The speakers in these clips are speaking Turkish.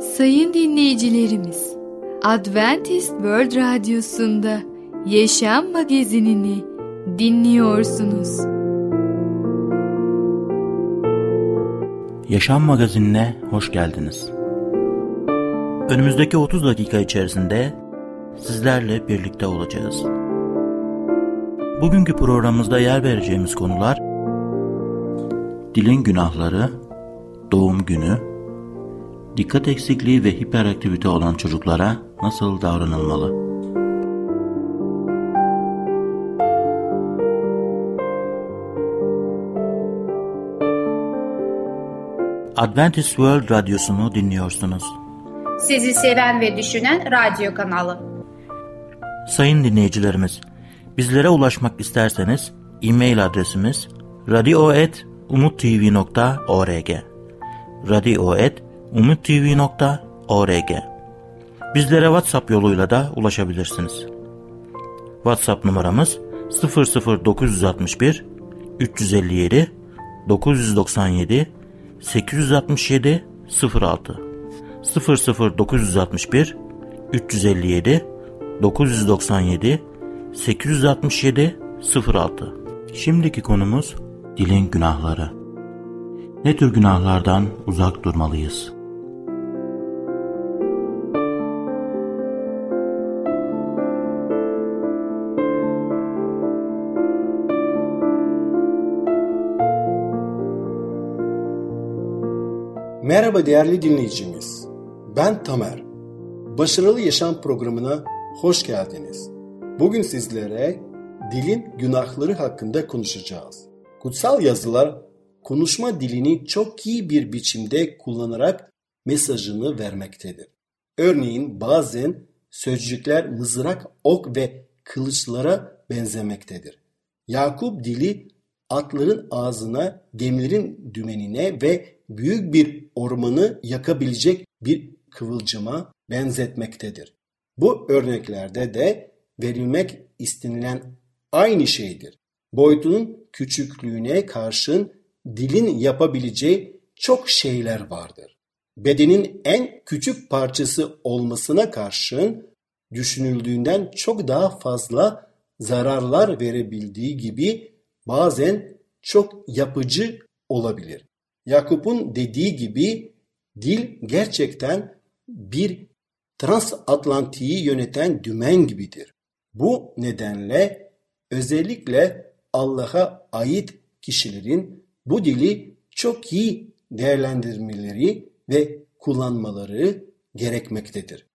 Sayın dinleyicilerimiz, Adventist World Radyosu'nda Yaşam Magazinini dinliyorsunuz. Yaşam Magazinine hoş geldiniz. Önümüzdeki 30 dakika içerisinde sizlerle birlikte olacağız. Bugünkü programımızda yer vereceğimiz konular dilin günahları, doğum günü, dikkat eksikliği ve hiperaktivite olan çocuklara nasıl davranılmalı? Adventist World Radyosu'nu dinliyorsunuz. Sizi seven ve düşünen radyo kanalı. Sayın dinleyicilerimiz, bizlere ulaşmak isterseniz e-mail adresimiz radio.umutv.org radio.umutv.org Bizlere WhatsApp yoluyla da ulaşabilirsiniz. WhatsApp numaramız 00961 357 997 867 06 00961 357 997 867 06 Şimdiki konumuz dilin günahları. Ne tür günahlardan uzak durmalıyız? Merhaba değerli dinleyicimiz. Ben Tamer. Başarılı Yaşam programına hoş geldiniz. Bugün sizlere dilin günahları hakkında konuşacağız. Kutsal yazılar konuşma dilini çok iyi bir biçimde kullanarak mesajını vermektedir. Örneğin bazen sözcükler mızrak, ok ve kılıçlara benzemektedir. Yakup dili atların ağzına, gemilerin dümenine ve büyük bir ormanı yakabilecek bir kıvılcıma benzetmektedir. Bu örneklerde de verilmek istenilen aynı şeydir. Boyutunun küçüklüğüne karşın dilin yapabileceği çok şeyler vardır. Bedenin en küçük parçası olmasına karşın düşünüldüğünden çok daha fazla zararlar verebildiği gibi bazen çok yapıcı olabilir. Yakup'un dediği gibi dil gerçekten bir transatlantiği yöneten dümen gibidir. Bu nedenle özellikle Allah'a ait kişilerin bu dili çok iyi değerlendirmeleri ve kullanmaları gerekmektedir.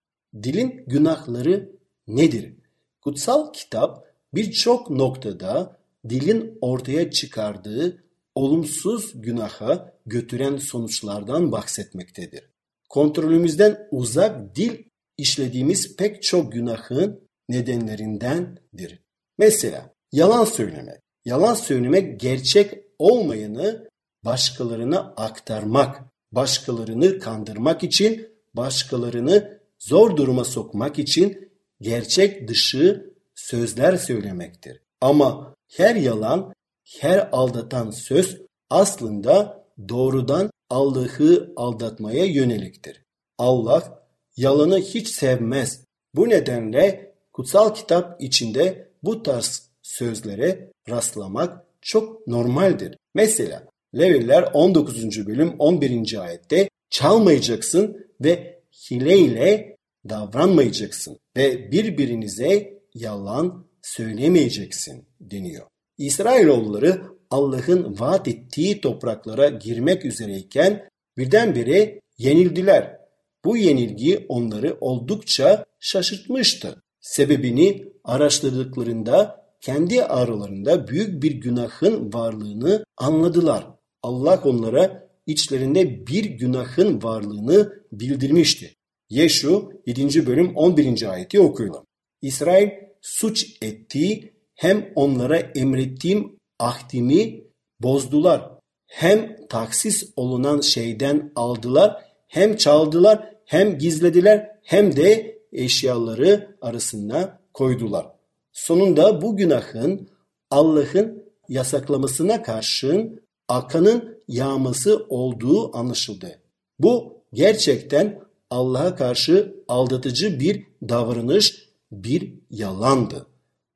Dilin günahları nedir? Kutsal kitap birçok noktada dilin ortaya çıkardığı olumsuz günaha götüren sonuçlardan bahsetmektedir. Kontrolümüzden uzak dil işlediğimiz pek çok günahın nedenlerindendir. Mesela yalan söylemek. Yalan söylemek gerçek olmayanı başkalarına aktarmak, başkalarını kandırmak için, başkalarını zor duruma sokmak için gerçek dışı sözler söylemektir. Ama her yalan, her aldatan söz aslında doğrudan Allah'ı aldatmaya yöneliktir. Allah yalanı hiç sevmez. Bu nedenle kutsal kitap içinde bu tarz sözlere rastlamak çok normaldir. Mesela Leviller 19. bölüm 11. ayette çalmayacaksın ve hileyle davranmayacaksın ve birbirinize yalan söylemeyeceksin deniyor. İsrailoğulları Allah'ın vaat ettiği topraklara girmek üzereyken birdenbire yenildiler. Bu yenilgi onları oldukça şaşırtmıştı. Sebebini araştırdıklarında kendi aralarında büyük bir günahın varlığını anladılar. Allah onlara içlerinde bir günahın varlığını bildirmişti. Yeşu 7. bölüm 11. ayeti okuyalım. İsrail suç etti hem onlara emrettiğim ahdimi bozdular. Hem taksis olunan şeyden aldılar, hem çaldılar, hem gizlediler, hem de eşyaları arasına koydular. Sonunda bu günahın Allah'ın yasaklamasına karşın akanın yağması olduğu anlaşıldı. Bu gerçekten Allah'a karşı aldatıcı bir davranış, bir yalandı.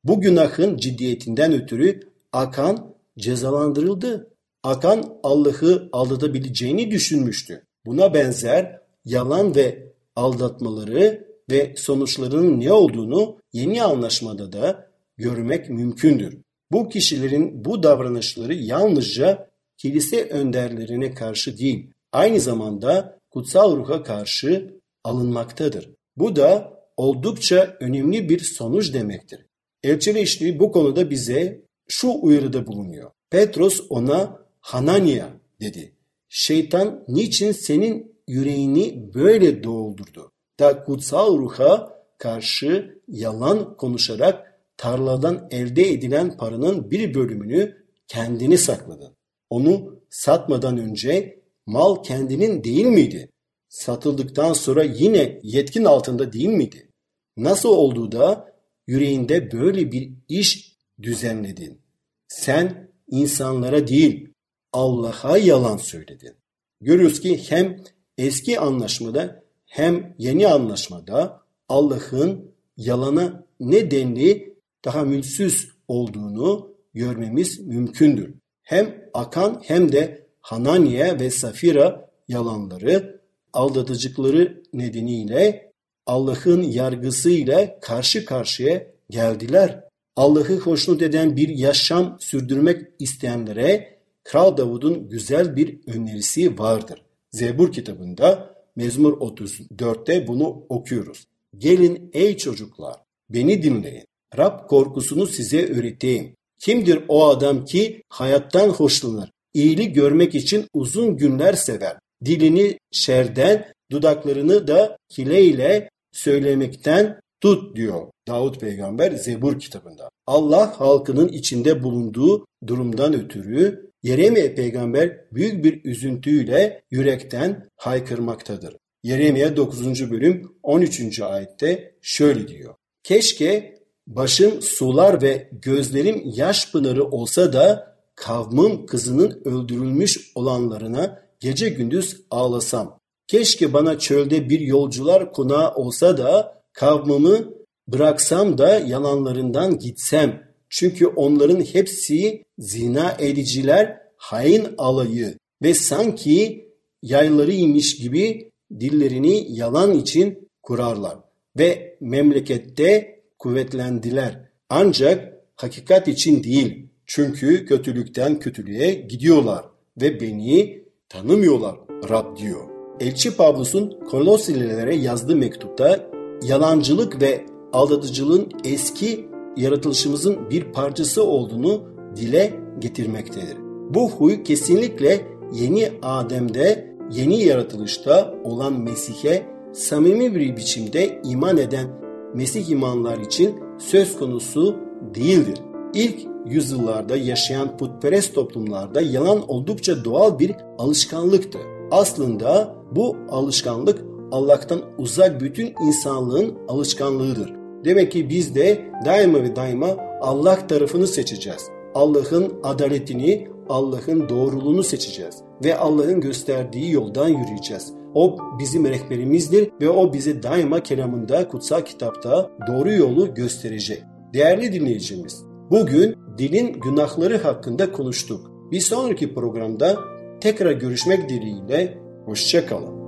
Bu günahın ciddiyetinden ötürü Akan cezalandırıldı. Akan Allah'ı aldatabileceğini düşünmüştü. Buna benzer yalan ve aldatmaları ve sonuçlarının ne olduğunu yeni anlaşmada da görmek mümkündür. Bu kişilerin bu davranışları yalnızca kilise önderlerine karşı değil, aynı zamanda kutsal ruha karşı alınmaktadır. Bu da oldukça önemli bir sonuç demektir. Elçileştiği bu konuda bize şu uyarıda bulunuyor. Petros ona Hanania dedi. Şeytan niçin senin yüreğini böyle doldurdu? Da kutsal ruha karşı yalan konuşarak tarladan elde edilen paranın bir bölümünü kendini sakladın. Onu satmadan önce mal kendinin değil miydi? Satıldıktan sonra yine yetkin altında değil miydi? Nasıl olduğu da yüreğinde böyle bir iş düzenledin. Sen insanlara değil Allah'a yalan söyledin. Görüyoruz ki hem eski anlaşmada hem yeni anlaşmada Allah'ın yalana ne denli tahammülsüz olduğunu görmemiz mümkündür. Hem Akan hem de Hananiye ve Safira yalanları aldatıcıkları nedeniyle Allah'ın yargısıyla karşı karşıya geldiler. Allah'ı hoşnut eden bir yaşam sürdürmek isteyenlere Kral Davud'un güzel bir önerisi vardır. Zebur kitabında Mezmur 34'te bunu okuyoruz. Gelin ey çocuklar beni dinleyin. Rab korkusunu size öğreteyim. Kimdir o adam ki hayattan hoşlanır, iyiliği görmek için uzun günler sever. Dilini şerden, dudaklarını da kileyle söylemekten tut diyor Davut peygamber Zebur kitabında. Allah halkının içinde bulunduğu durumdan ötürü Yeremye peygamber büyük bir üzüntüyle yürekten haykırmaktadır. Yeremye 9. bölüm 13. ayette şöyle diyor. Keşke başım sular ve gözlerim yaş pınarı olsa da kavmim kızının öldürülmüş olanlarına gece gündüz ağlasam. Keşke bana çölde bir yolcular konağı olsa da kavmimi bıraksam da yalanlarından gitsem. Çünkü onların hepsi zina ediciler, hain alayı ve sanki yaylarıymış gibi dillerini yalan için kurarlar. Ve memlekette kuvvetlendiler. Ancak hakikat için değil. Çünkü kötülükten kötülüğe gidiyorlar ve beni tanımıyorlar Rab diyor. Elçi Pavlus'un Kolosililere yazdığı mektupta yalancılık ve aldatıcılığın eski yaratılışımızın bir parçası olduğunu dile getirmektedir. Bu huy kesinlikle yeni Adem'de, yeni yaratılışta olan Mesih'e samimi bir biçimde iman eden Mesih imanlar için söz konusu değildir. İlk yüzyıllarda yaşayan putperest toplumlarda yalan oldukça doğal bir alışkanlıktı. Aslında bu alışkanlık Allah'tan uzak bütün insanlığın alışkanlığıdır. Demek ki biz de daima ve daima Allah tarafını seçeceğiz. Allah'ın adaletini, Allah'ın doğruluğunu seçeceğiz ve Allah'ın gösterdiği yoldan yürüyeceğiz. O bizim rehberimizdir ve o bize daima kelamında, kutsal kitapta doğru yolu gösterecek. Değerli dinleyicimiz, bugün dilin günahları hakkında konuştuk. Bir sonraki programda tekrar görüşmek dileğiyle, hoşçakalın.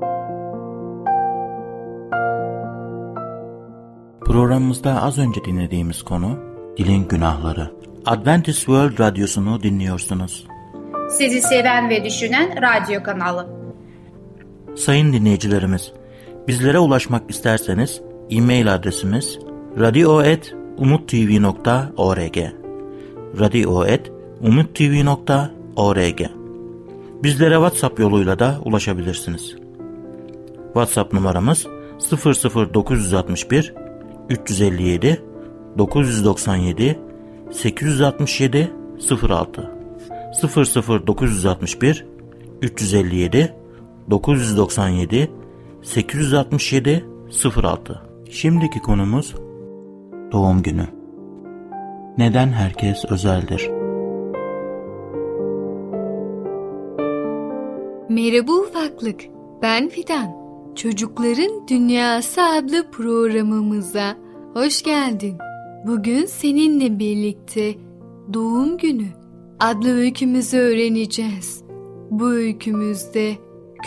Programımızda az önce dinlediğimiz konu dilin günahları. Adventist World Radyosu'nu dinliyorsunuz. Sizi seven ve düşünen radyo kanalı. Sayın dinleyicilerimiz, bizlere ulaşmak isterseniz e-mail adresimiz radio.umutv.org radio.umutv.org Bizlere WhatsApp yoluyla da ulaşabilirsiniz. WhatsApp numaramız 00961 357 997 867 06 00961 357 997 867 06 Şimdiki konumuz doğum günü. Neden herkes özeldir? Merhaba ufaklık. Ben Fidan. Çocukların Dünyası adlı programımıza hoş geldin. Bugün seninle birlikte doğum günü adlı öykümüzü öğreneceğiz. Bu öykümüzde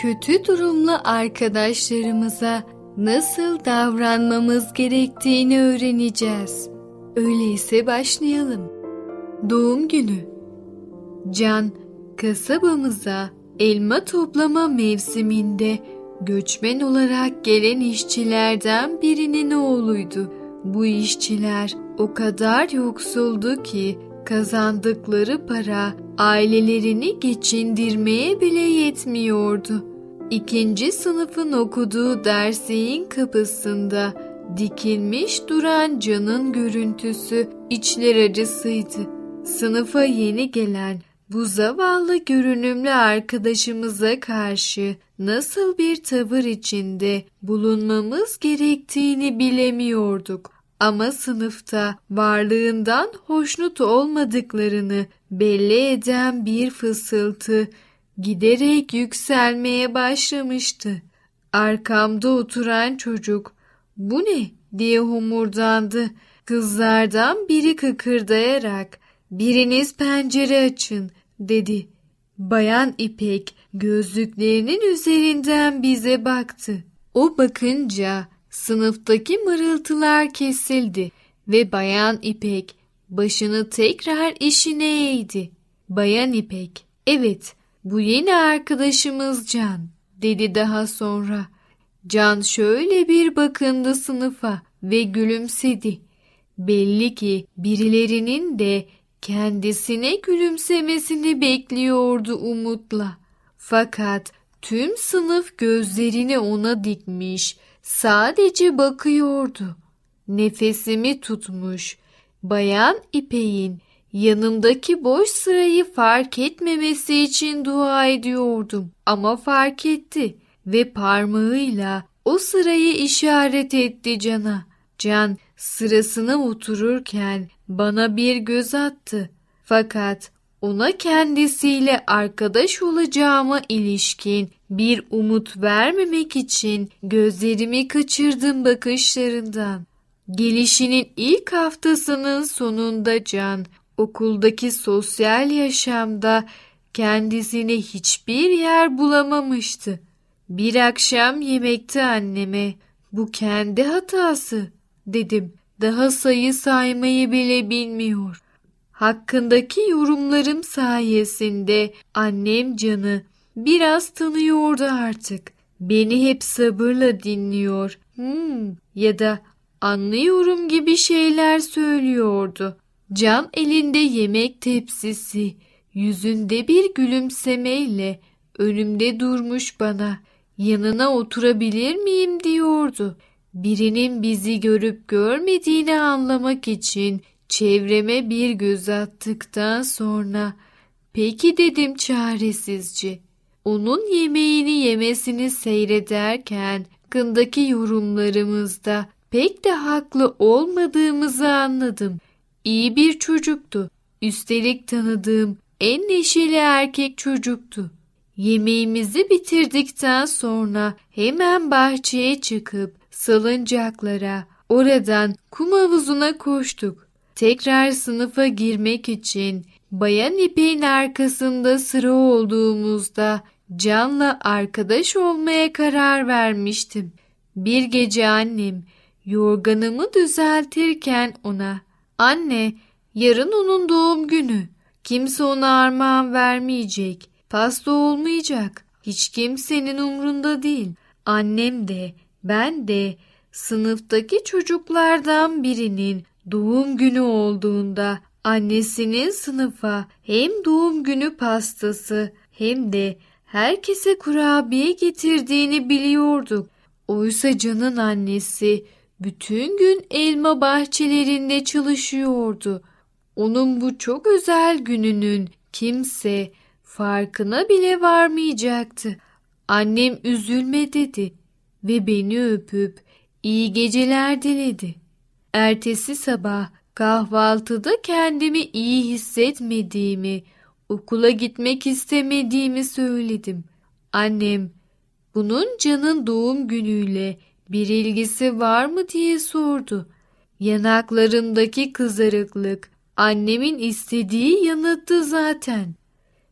kötü durumlu arkadaşlarımıza nasıl davranmamız gerektiğini öğreneceğiz. Öyleyse başlayalım. Doğum günü Can kasabamıza elma toplama mevsiminde göçmen olarak gelen işçilerden birinin oğluydu. Bu işçiler o kadar yoksuldu ki kazandıkları para ailelerini geçindirmeye bile yetmiyordu. İkinci sınıfın okuduğu derseğin kapısında dikilmiş duran canın görüntüsü içler acısıydı. Sınıfa yeni gelen bu zavallı görünümlü arkadaşımıza karşı nasıl bir tavır içinde bulunmamız gerektiğini bilemiyorduk. Ama sınıfta varlığından hoşnut olmadıklarını belli eden bir fısıltı giderek yükselmeye başlamıştı. Arkamda oturan çocuk bu ne diye homurdandı. Kızlardan biri kıkırdayarak biriniz pencere açın dedi. Bayan İpek gözlüklerinin üzerinden bize baktı. O bakınca sınıftaki mırıltılar kesildi ve Bayan İpek başını tekrar işine eğdi. Bayan İpek, evet bu yeni arkadaşımız Can dedi daha sonra. Can şöyle bir bakındı sınıfa ve gülümsedi. Belli ki birilerinin de kendisine gülümsemesini bekliyordu umutla. Fakat tüm sınıf gözlerini ona dikmiş, sadece bakıyordu. Nefesimi tutmuş. Bayan İpek'in yanımdaki boş sırayı fark etmemesi için dua ediyordum ama fark etti ve parmağıyla o sırayı işaret etti Can'a. Can sırasına otururken bana bir göz attı. Fakat ona kendisiyle arkadaş olacağıma ilişkin bir umut vermemek için gözlerimi kaçırdım bakışlarından. Gelişinin ilk haftasının sonunda Can okuldaki sosyal yaşamda kendisine hiçbir yer bulamamıştı. Bir akşam yemekte anneme bu kendi hatası dedim. Daha sayı saymayı bile bilmiyor. Hakkındaki yorumlarım sayesinde annem canı biraz tanıyordu artık. Beni hep sabırla dinliyor. Hmm, ya da anlıyorum gibi şeyler söylüyordu. Can elinde yemek tepsisi, yüzünde bir gülümsemeyle önümde durmuş bana. Yanına oturabilir miyim diyordu. Birinin bizi görüp görmediğini anlamak için çevreme bir göz attıktan sonra peki dedim çaresizce. Onun yemeğini yemesini seyrederken hakkındaki yorumlarımızda pek de haklı olmadığımızı anladım. İyi bir çocuktu. Üstelik tanıdığım en neşeli erkek çocuktu. Yemeğimizi bitirdikten sonra hemen bahçeye çıkıp salıncaklara, oradan kum havuzuna koştuk. Tekrar sınıfa girmek için bayan ipeğin arkasında sıra olduğumuzda Can'la arkadaş olmaya karar vermiştim. Bir gece annem yorganımı düzeltirken ona Anne, yarın onun doğum günü. Kimse ona armağan vermeyecek. Pasta olmayacak. Hiç kimsenin umrunda değil. Annem de, ben de sınıftaki çocuklardan birinin doğum günü olduğunda annesinin sınıfa hem doğum günü pastası hem de herkese kurabiye getirdiğini biliyorduk. Oysa Can'ın annesi bütün gün elma bahçelerinde çalışıyordu. Onun bu çok özel gününün kimse farkına bile varmayacaktı. Annem üzülme dedi ve beni öpüp iyi geceler diledi. Ertesi sabah kahvaltıda kendimi iyi hissetmediğimi, okula gitmek istemediğimi söyledim. Annem, Bunun Can'ın doğum günüyle bir ilgisi var mı diye sordu. Yanaklarımdaki kızarıklık annemin istediği yanıttı zaten.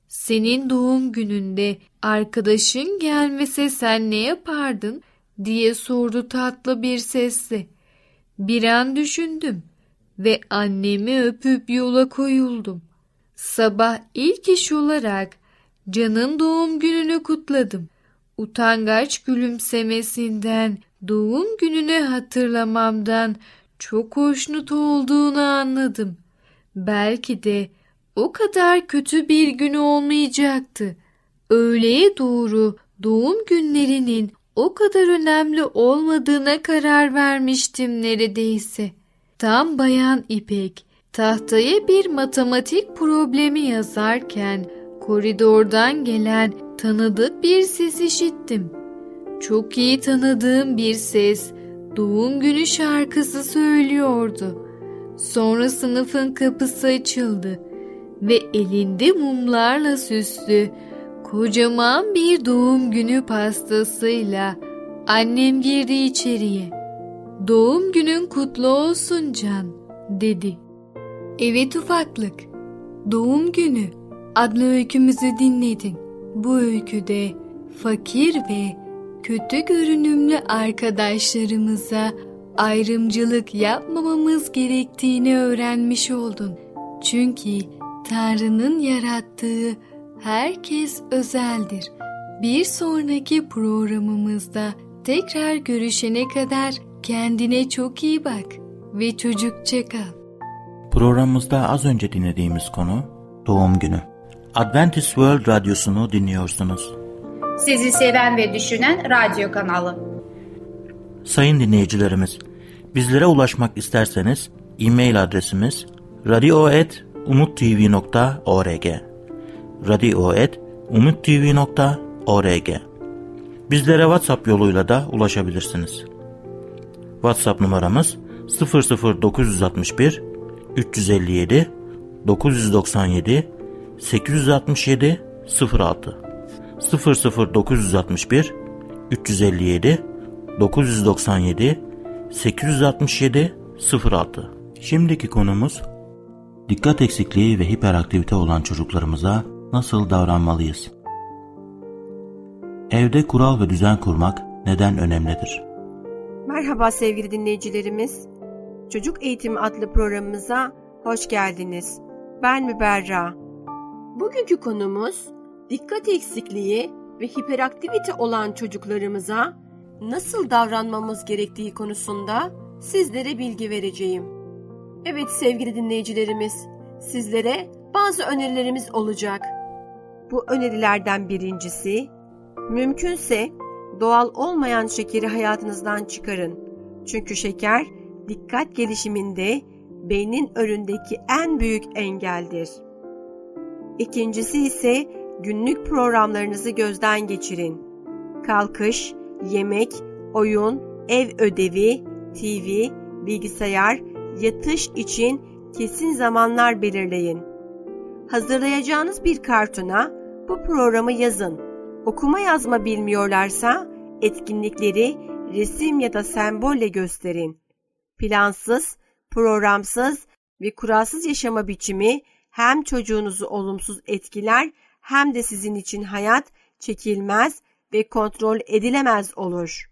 Senin doğum gününde arkadaşın gelmese sen ne yapardın diye sordu tatlı bir sesle. Bir an düşündüm ve annemi öpüp yola koyuldum. Sabah ilk iş olarak Can'ın doğum gününü kutladım. Utangaç gülümsemesinden, doğum gününü hatırlamamdan çok hoşnut olduğunu anladım. Belki de o kadar kötü bir gün olmayacaktı. Öğleye doğru doğum günlerinin o kadar önemli olmadığına karar vermiştim neredeyse. Tam bayan İpek tahtaya bir matematik problemi yazarken koridordan gelen tanıdık bir ses işittim. Çok iyi tanıdığım bir ses doğum günü şarkısı söylüyordu. Sonra sınıfın kapısı açıldı ve elinde mumlarla süslü kocaman bir doğum günü pastasıyla annem girdi içeriye. Doğum günün kutlu olsun Can dedi. Evet ufaklık. Doğum günü adlı öykümüzü dinledin. Bu öyküde fakir ve kötü görünümlü arkadaşlarımıza ayrımcılık yapmamamız gerektiğini öğrenmiş oldun. Çünkü Tanrı'nın yarattığı herkes özeldir. Bir sonraki programımızda tekrar görüşene kadar kendine çok iyi bak ve çocukça kal. Programımızda az önce dinlediğimiz konu doğum günü. Adventist World Radyosu'nu dinliyorsunuz. Sizi seven ve düşünen radyo kanalı. Sayın dinleyicilerimiz, bizlere ulaşmak isterseniz e-mail adresimiz radio.umutv.org radio.umutv.org Bizlere WhatsApp yoluyla da ulaşabilirsiniz. WhatsApp numaramız 00961 357 997 867 06 00961 357 997 867 06 Şimdiki konumuz dikkat eksikliği ve hiperaktivite olan çocuklarımıza nasıl davranmalıyız? Evde kural ve düzen kurmak neden önemlidir? Merhaba sevgili dinleyicilerimiz. Çocuk Eğitimi adlı programımıza hoş geldiniz. Ben Müberra. Bugünkü konumuz dikkat eksikliği ve hiperaktivite olan çocuklarımıza nasıl davranmamız gerektiği konusunda sizlere bilgi vereceğim. Evet sevgili dinleyicilerimiz, sizlere bazı önerilerimiz olacak. Bu önerilerden birincisi, mümkünse doğal olmayan şekeri hayatınızdan çıkarın. Çünkü şeker dikkat gelişiminde beynin önündeki en büyük engeldir. İkincisi ise günlük programlarınızı gözden geçirin. Kalkış, yemek, oyun, ev ödevi, TV, bilgisayar, yatış için kesin zamanlar belirleyin. Hazırlayacağınız bir kartona bu programı yazın. Okuma yazma bilmiyorlarsa etkinlikleri resim ya da sembolle gösterin. Plansız, programsız ve kuralsız yaşama biçimi hem çocuğunuzu olumsuz etkiler hem de sizin için hayat çekilmez ve kontrol edilemez olur.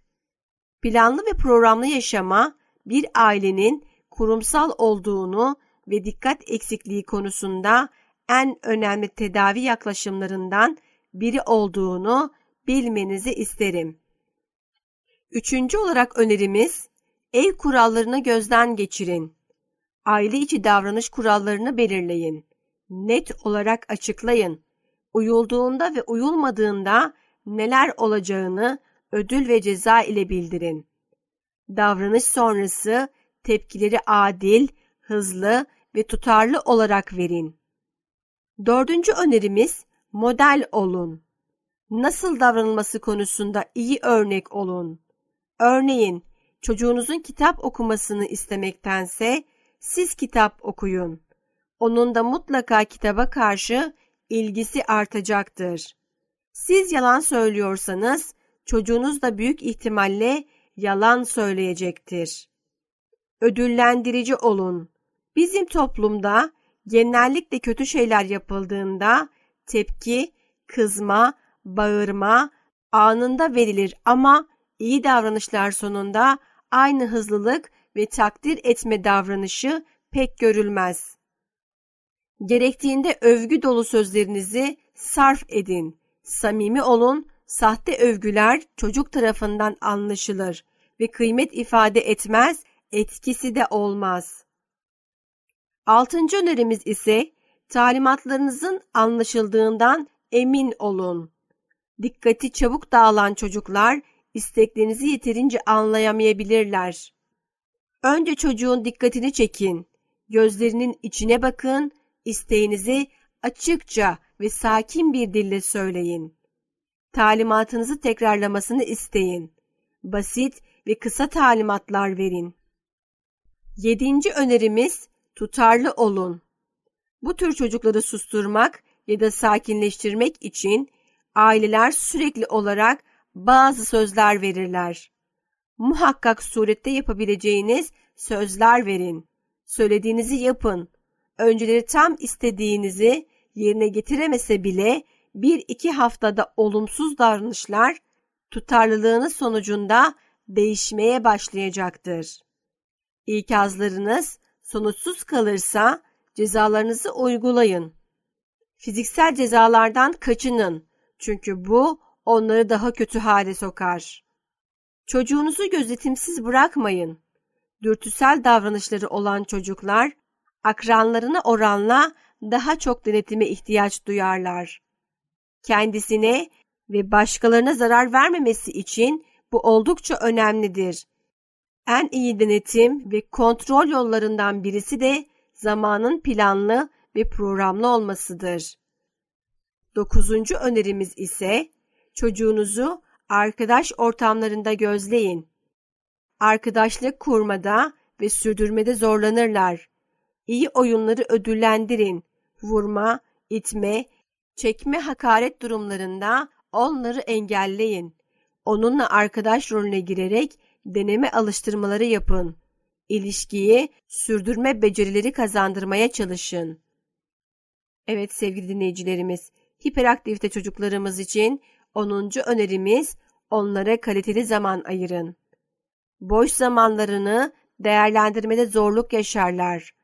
Planlı ve programlı yaşama bir ailenin kurumsal olduğunu ve dikkat eksikliği konusunda en önemli tedavi yaklaşımlarından biri olduğunu bilmenizi isterim. Üçüncü olarak önerimiz, ev kurallarını gözden geçirin. Aile içi davranış kurallarını belirleyin. Net olarak açıklayın. Uyulduğunda ve uyulmadığında neler olacağını ödül ve ceza ile bildirin. Davranış sonrası tepkileri adil, hızlı ve tutarlı olarak verin. Dördüncü önerimiz model olun. Nasıl davranılması konusunda iyi örnek olun. Örneğin çocuğunuzun kitap okumasını istemektense siz kitap okuyun. Onun da mutlaka kitaba karşı ilgisi artacaktır. Siz yalan söylüyorsanız çocuğunuz da büyük ihtimalle yalan söyleyecektir. Ödüllendirici olun. Bizim toplumda genellikle kötü şeyler yapıldığında tepki, kızma, bağırma anında verilir ama iyi davranışlar sonunda aynı hızlılık ve takdir etme davranışı pek görülmez. Gerektiğinde övgü dolu sözlerinizi sarf edin. Samimi olun, sahte övgüler çocuk tarafından anlaşılır ve kıymet ifade etmez, etkisi de olmaz. Altıncı önerimiz ise talimatlarınızın anlaşıldığından emin olun. Dikkati çabuk dağılan çocuklar isteklerinizi yeterince anlayamayabilirler. Önce çocuğun dikkatini çekin. Gözlerinin içine bakın, isteğinizi açıkça ve sakin bir dille söyleyin. Talimatınızı tekrarlamasını isteyin. Basit ve kısa talimatlar verin. Yedinci önerimiz tutarlı olun. Bu tür çocukları susturmak ya da sakinleştirmek için aileler sürekli olarak bazı sözler verirler. Muhakkak surette yapabileceğiniz sözler verin. Söylediğinizi yapın. Önceleri tam istediğinizi yerine getiremese bile bir iki haftada olumsuz davranışlar tutarlılığınız sonucunda değişmeye başlayacaktır. İkazlarınız sonuçsuz kalırsa cezalarınızı uygulayın. Fiziksel cezalardan kaçının çünkü bu onları daha kötü hale sokar. Çocuğunuzu gözetimsiz bırakmayın. Dürtüsel davranışları olan çocuklar akranlarına oranla daha çok denetime ihtiyaç duyarlar. Kendisine ve başkalarına zarar vermemesi için bu oldukça önemlidir. En iyi denetim ve kontrol yollarından birisi de zamanın planlı ve programlı olmasıdır. Dokuzuncu önerimiz ise çocuğunuzu arkadaş ortamlarında gözleyin. Arkadaşlık kurmada ve sürdürmede zorlanırlar. İyi oyunları ödüllendirin. Vurma, itme, çekme hakaret durumlarında onları engelleyin. Onunla arkadaş rolüne girerek deneme alıştırmaları yapın. İlişkiyi sürdürme becerileri kazandırmaya çalışın. Evet sevgili dinleyicilerimiz, hiperaktivite çocuklarımız için 10. önerimiz onlara kaliteli zaman ayırın. Boş zamanlarını değerlendirmede zorluk yaşarlar.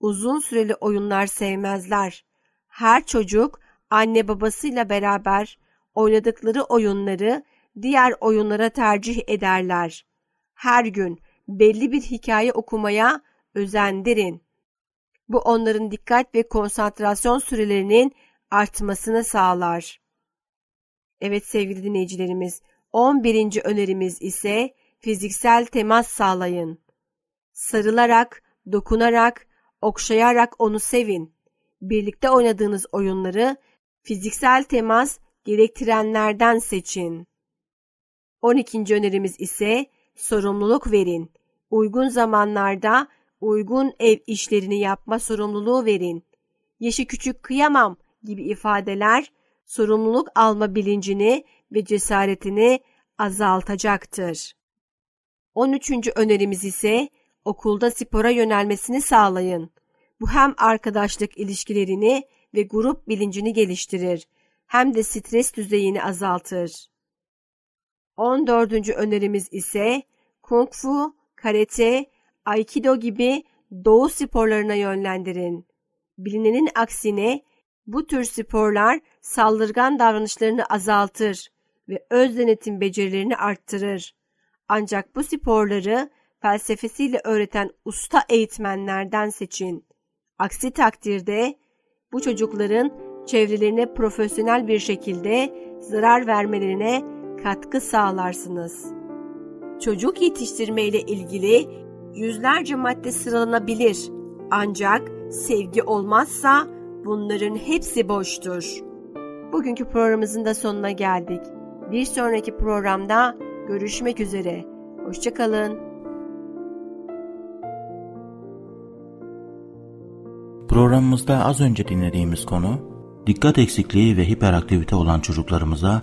Uzun süreli oyunlar sevmezler. Her çocuk anne babasıyla beraber oynadıkları oyunları diğer oyunlara tercih ederler. Her gün belli bir hikaye okumaya özendirin. Bu onların dikkat ve konsantrasyon sürelerinin artmasını sağlar. Evet sevgili dinleyicilerimiz, 11. önerimiz ise fiziksel temas sağlayın. Sarılarak, dokunarak, okşayarak onu sevin. Birlikte oynadığınız oyunları fiziksel temas gerektirenlerden seçin. 12. önerimiz ise sorumluluk verin. Uygun zamanlarda uygun ev işlerini yapma sorumluluğu verin. Yaşı küçük kıyamam gibi ifadeler sorumluluk alma bilincini ve cesaretini azaltacaktır. 13. önerimiz ise okulda spora yönelmesini sağlayın. Bu hem arkadaşlık ilişkilerini ve grup bilincini geliştirir hem de stres düzeyini azaltır. 14. önerimiz ise kung fu, karate, aikido gibi doğu sporlarına yönlendirin. Bilinenin aksine bu tür sporlar saldırgan davranışlarını azaltır ve öz denetim becerilerini arttırır. Ancak bu sporları felsefesiyle öğreten usta eğitmenlerden seçin. Aksi takdirde bu çocukların çevrelerine profesyonel bir şekilde zarar vermelerine katkı sağlarsınız. Çocuk yetiştirme ile ilgili yüzlerce madde sıralanabilir. Ancak sevgi olmazsa bunların hepsi boştur. Bugünkü programımızın da sonuna geldik. Bir sonraki programda görüşmek üzere. Hoşçakalın. Programımızda az önce dinlediğimiz konu dikkat eksikliği ve hiperaktivite olan çocuklarımıza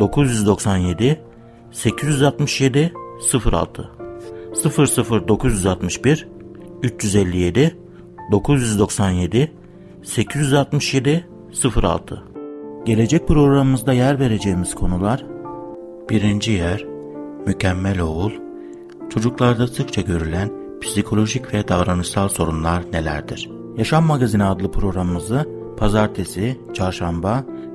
997 867 06 00961 357 997 867 06 Gelecek programımızda yer vereceğimiz konular Birinci yer Mükemmel oğul Çocuklarda sıkça görülen psikolojik ve davranışsal sorunlar nelerdir? Yaşam Magazini adlı programımızı pazartesi, çarşamba